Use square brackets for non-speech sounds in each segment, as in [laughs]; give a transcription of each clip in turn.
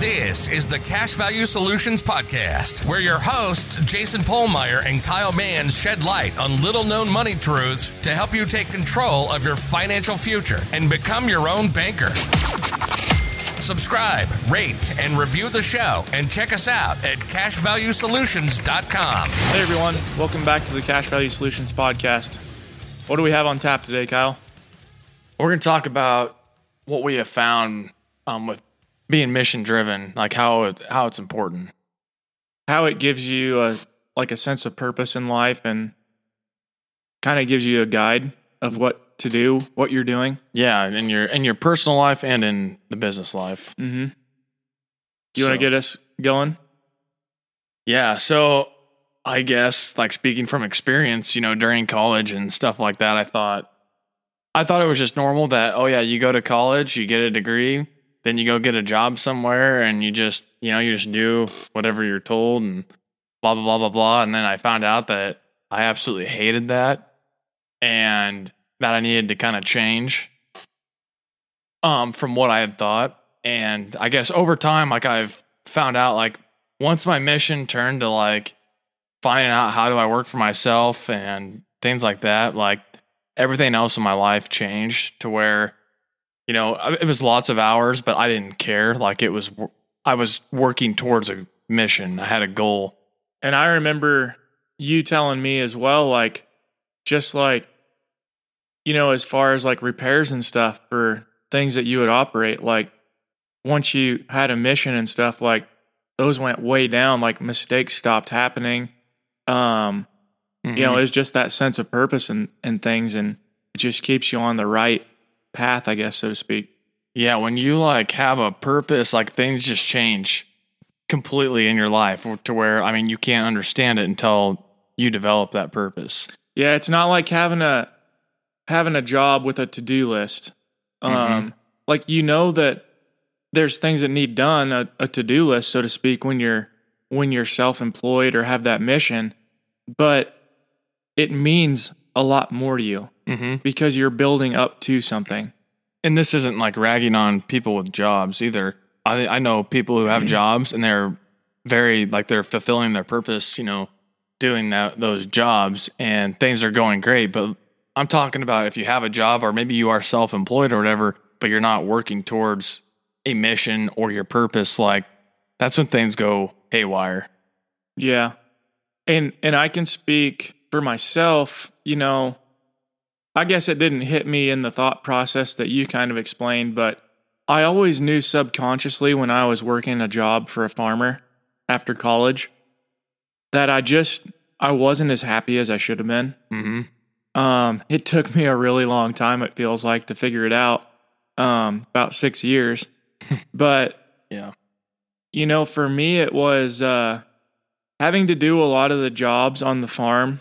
This is the Cash Value Solutions Podcast, where your hosts, Jason Pohlmeier and Kyle Mans, shed light on little known money truths to help you take control of your financial future and become your own banker. Subscribe, rate, and review the show, and check us out at cashvaluesolutions.com. Hey everyone, welcome back to the Cash Value Solutions podcast. What do we have on tap today, Kyle? We're going to talk about what we have found um, with being mission driven, like how it, how it's important. How it gives you a like a sense of purpose in life and kind of gives you a guide of what to do, what you're doing. Yeah, in your in your personal life and in the business life. Mm-hmm. You want to get us going? Yeah, so I guess like speaking from experience, you know, during college and stuff like that, I thought I thought it was just normal that oh yeah, you go to college, you get a degree, then you go get a job somewhere and you just, you know, you just do whatever you're told and blah blah blah blah blah. And then I found out that I absolutely hated that and that I needed to kind of change um from what I had thought. And I guess over time like I've found out like once my mission turned to like finding out how do I work for myself and things like that, like everything else in my life changed to where, you know, it was lots of hours, but I didn't care. Like it was, I was working towards a mission. I had a goal. And I remember you telling me as well, like just like you know, as far as like repairs and stuff for things that you would operate, like once you had a mission and stuff, like those went way down, like mistakes stopped happening. Um, you know, it's just that sense of purpose and, and things, and it just keeps you on the right path, I guess, so to speak. Yeah, when you like have a purpose, like things just change completely in your life to where I mean you can't understand it until you develop that purpose. Yeah, it's not like having a having a job with a to-do list. Um like you know that there's things that need done, a, a to-do list so to speak when you're when you're self-employed or have that mission, but it means a lot more to you Mm-hmm. because you're building up to something. And this isn't like ragging on people with jobs either. I I know people who have [clears throat] jobs and they're very like they're fulfilling their purpose, you know, doing that those jobs and things are going great. But I'm talking about if you have a job or maybe you are self-employed or whatever, but you're not working towards a mission or your purpose, like that's when things go haywire. Yeah. And and I can speak for myself, you know, I guess it didn't hit me in the thought process that you kind of explained, but I always knew subconsciously when I was working a job for a farmer after college that I just I wasn't as happy as I should have been. Mm-hmm. Um, it took me a really long time, it feels like, to figure it out. Um, about six years. [laughs] but Yeah. you know, for me, it was uh, having to do a lot of the jobs on the farm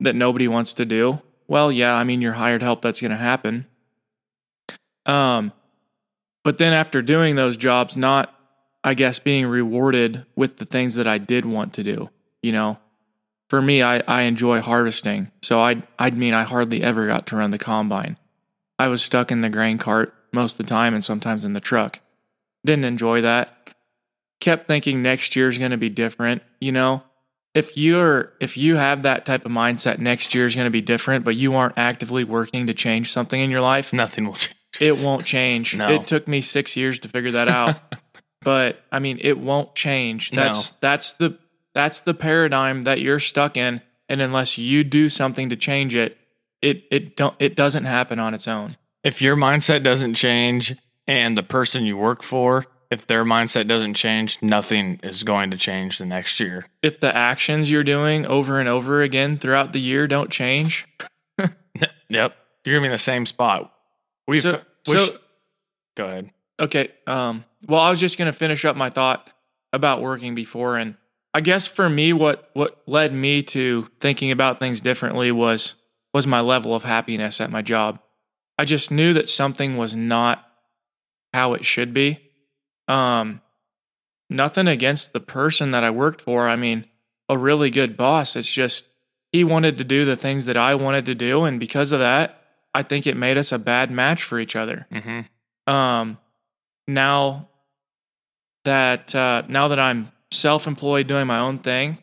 that nobody wants to do. Well, yeah, I mean, you're hired help. That's going to happen. Um, but then after doing those jobs, not, I guess, being rewarded with the things that I did want to do. You know, for me, I, I enjoy harvesting. So I, I mean, I hardly ever got to run the combine. I was stuck in the grain cart most of the time and sometimes in the truck. Didn't enjoy that kept thinking next year's going to be different you know if you're if you have that type of mindset next year is going to be different but you aren't actively working to change something in your life Nothing will change. it won't change. No. it took me 6 years to figure that out. [laughs] But i mean it won't change. That's that's the that's the paradigm that you're stuck in and unless you do something to change it it it don't it doesn't happen on its own. If your mindset doesn't change and the person you work for, if their mindset doesn't change, nothing is going to change the next year. if the actions you're doing over and over again throughout the year don't change [laughs] Yep. You're gonna be in the same spot. We so, so go ahead. Okay. Um, well, I was just going to finish up my thought about working before, and I guess for me, what what led me to thinking about things differently was was my level of happiness at my job. I just knew that something was not how it should be. Um, nothing against the person that I worked for. I mean, a really good boss. It's just he wanted to do the things that I wanted to do, and because of that, I think it made us a bad match for each other. Mm-hmm. Um, now that uh, now that I'm self employed doing my own thing,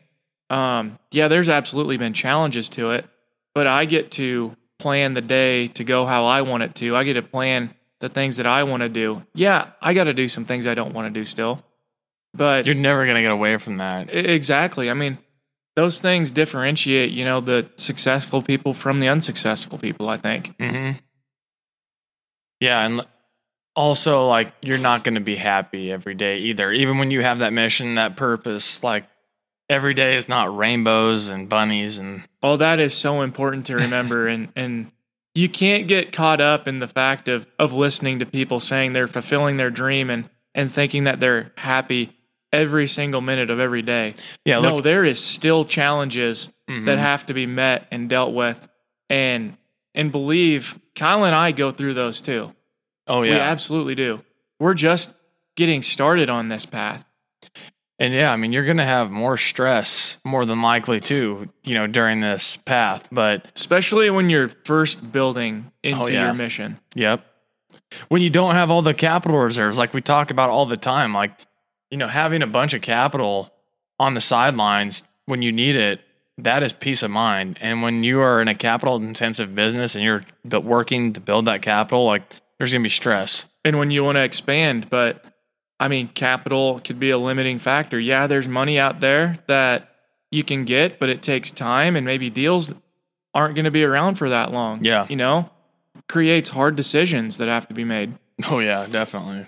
um, yeah, there's absolutely been challenges to it, but I get to plan the day to go how I want it to. I get to plan the things that I want to do. Yeah, I got to do some things I don't want to do still, but You're never gonna get away from that. Exactly. I mean, those things differentiate, you know, the successful people from the unsuccessful people, I think. Mm-hmm. Yeah, and also like you're not going to be happy every day either. Even when you have that mission, that purpose, like every day is not rainbows and bunnies and All that is so important to remember and and you can't get caught up in the fact of of listening to people saying they're fulfilling their dream and and thinking that they're happy every single minute of every day. yeah. no, look, there is still challenges Mhm. that have to be met and dealt with and and believe Kyle and I go through those too. oh We yeah, absolutely do. We're just getting started on this path. And yeah. I mean, you're going to have more stress, more than likely too. You know, during this path, but Especially when you're first building oh, into Oh, yeah. your mission. Yep. When you don't have all the capital reserves, like we talk about all the time, like, you know, having a bunch of capital on the sidelines when you need it, that is peace of mind. And when you are in a capital intensive business and you're working to build that capital, like, there's going to be stress. And when you want to expand, but I mean, capital could be a limiting factor. Yeah, there's money out there that you can get, but it takes time and maybe deals aren't going to be around for that long. Yeah. You know, creates hard decisions that have to be made. Oh, yeah, definitely.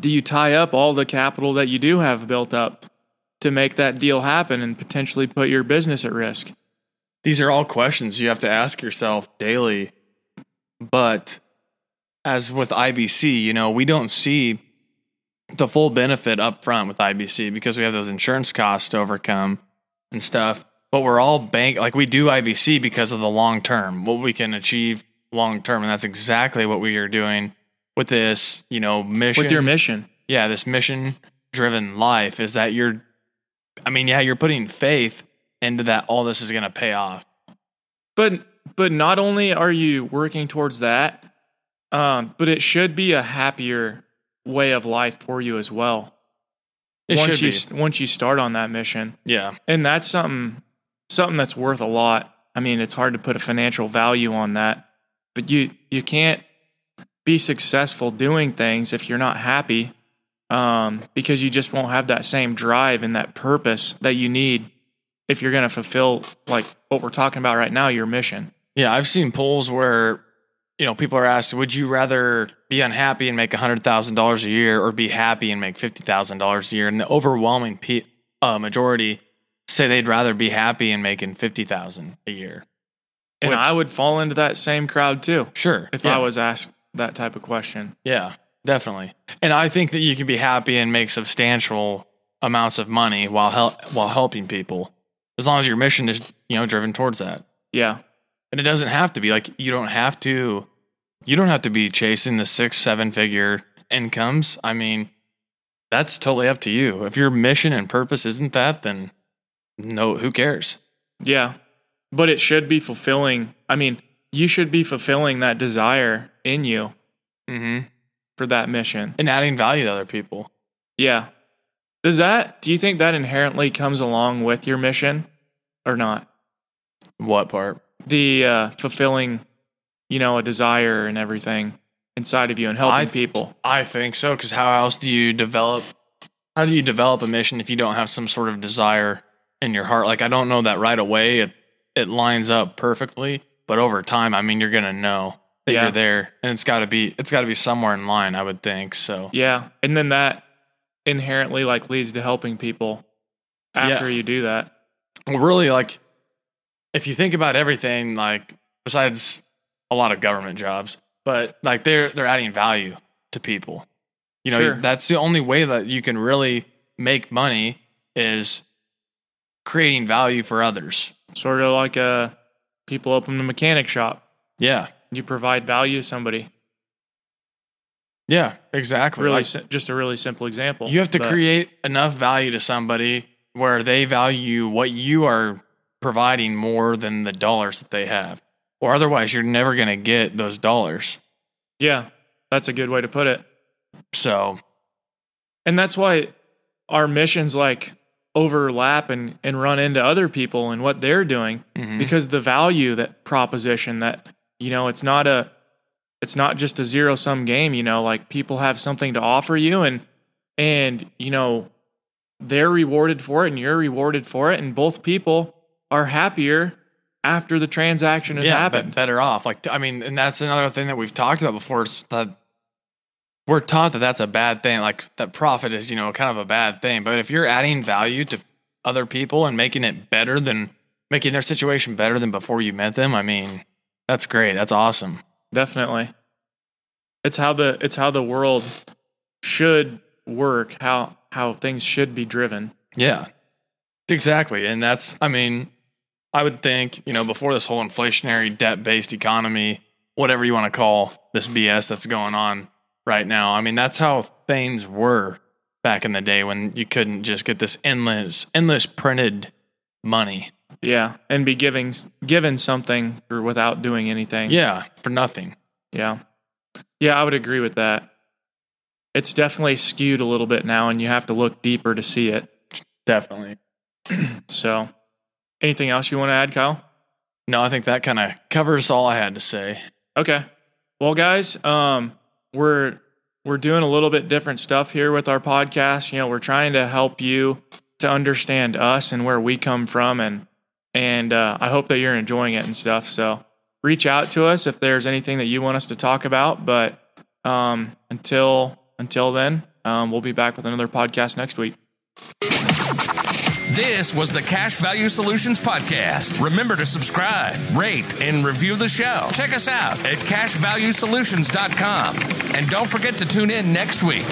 Do you tie up all the capital that you do have built up to make that deal happen and potentially put your business at risk? These are all questions you have to ask yourself daily. But as with IBC, you know, we don't see the full benefit up front with IBC because we have those insurance costs to overcome and stuff. But we're all bank like we do IBC because of the long term, what we can achieve long term. And that's exactly what we are doing with this, you know, mission. With your mission. yeah, this mission driven life is that you're, I mean, yeah, you're putting faith into that all this is going to pay off. But but not only are you working towards that, um, but it should be a happier way of life for you as well. It once you be. once you start on that mission, Yeah. and that's something something that's worth a lot. I mean, it's hard to put a financial value on that, but you you can't be successful doing things if you're not happy, um, because you just won't have that same drive and that purpose that you need if you're going to fulfill like what we're talking about right now, your mission. Yeah. I've seen polls where, you know, people are asked, would you rather be unhappy and make $100,000 a year or be happy and make $50,000 a year? And the overwhelming pe- uh, majority say they'd rather be happy and making 50000 a year. And Which- I would fall into that same crowd too Sure. if yeah. I was asked that type of question. Yeah, definitely. And I think that you can be happy and make substantial amounts of money while hel- while helping people, as long as your mission is you know driven towards that. Yeah. And it doesn't have to be like you don't have to you don't have to be chasing the six seven figure incomes. I mean, that's totally up to you. If your mission and purpose isn't that, then no, who cares? Yeah. But it should be fulfilling. I mean, you should be fulfilling that desire in you hmm for that mission. And adding value to other people. Yeah. Does that, do you think that inherently comes along with your mission or not? What part? The uh, fulfilling, you know, a desire and everything inside of you and helping I- people. I think so. Because how else do you develop? How do you develop a mission if you don't have some sort of desire in your heart? Like I don't know that right away. It it lines up perfectly, but over time, I mean, you're gonna know that Yeah. you're there, and it's got to be it's got to be somewhere in line. I would think so. Yeah. And then that inherently like leads to helping people after you do that. Well, really, like if you think about everything, like besides a lot of government jobs, but like they're they're adding value to people. You know, Sure. that's the only way that you can really make money is creating value for others. Sort of like uh, people open a mechanic shop. Yeah. You provide value to somebody. Yeah, exactly. Really, Like, just a really simple example. you have to create enough value to somebody where they value what you are providing more than the dollars that they have. Or otherwise, you're never going to get those dollars. Yeah, that's a good way to put it. So, And that's why our missions like overlap and, and run into other people and what they're doing Mhm. because the value that proposition that, you know, it's not a, it's not just a zero sum game, you know, like people have something to offer you and, and, you know, they're rewarded for it and you're rewarded for it. And both people are happier after the transaction has yeah, happened. better off. Like, I mean, and that's another thing that we've talked about before. Is that we're taught that that's a bad thing. Like that profit is, you know, kind of a bad thing. But if you're adding value to other people and making it better than making their situation better than before you met them, I mean, that's great. That's awesome. Definitely. It's how the it's how the world should work, how how things should be driven. Yeah, exactly. And that's, I mean, I would think, you know, before this whole inflationary debt based economy, whatever you want to call this BS that's going on right now, I mean, that's how things were back in the day when you couldn't just get this endless, endless printed money. Yeah, and be giving given something for without doing anything. Yeah, for nothing. Yeah. Yeah, I would agree with that. It's definitely skewed a little bit now and you have to look deeper to see it. Definitely. [clears throat] So, anything else you want to add, Kyle? No, I think that kind of covers all I had to say. Okay. Well, guys, um, we're we're doing a little bit different stuff here with our podcast. You know, we're trying to help you to understand us and where we come from, and and uh, I hope that you're enjoying it and stuff. So, reach out to us if there's anything that you want us to talk about. But um, until until then, um, we'll be back with another podcast next week. This was the Cash Value Solutions Podcast. Remember to subscribe, rate, and review the show. Check us out at cashvaluesolutions.com. And don't forget to tune in next week.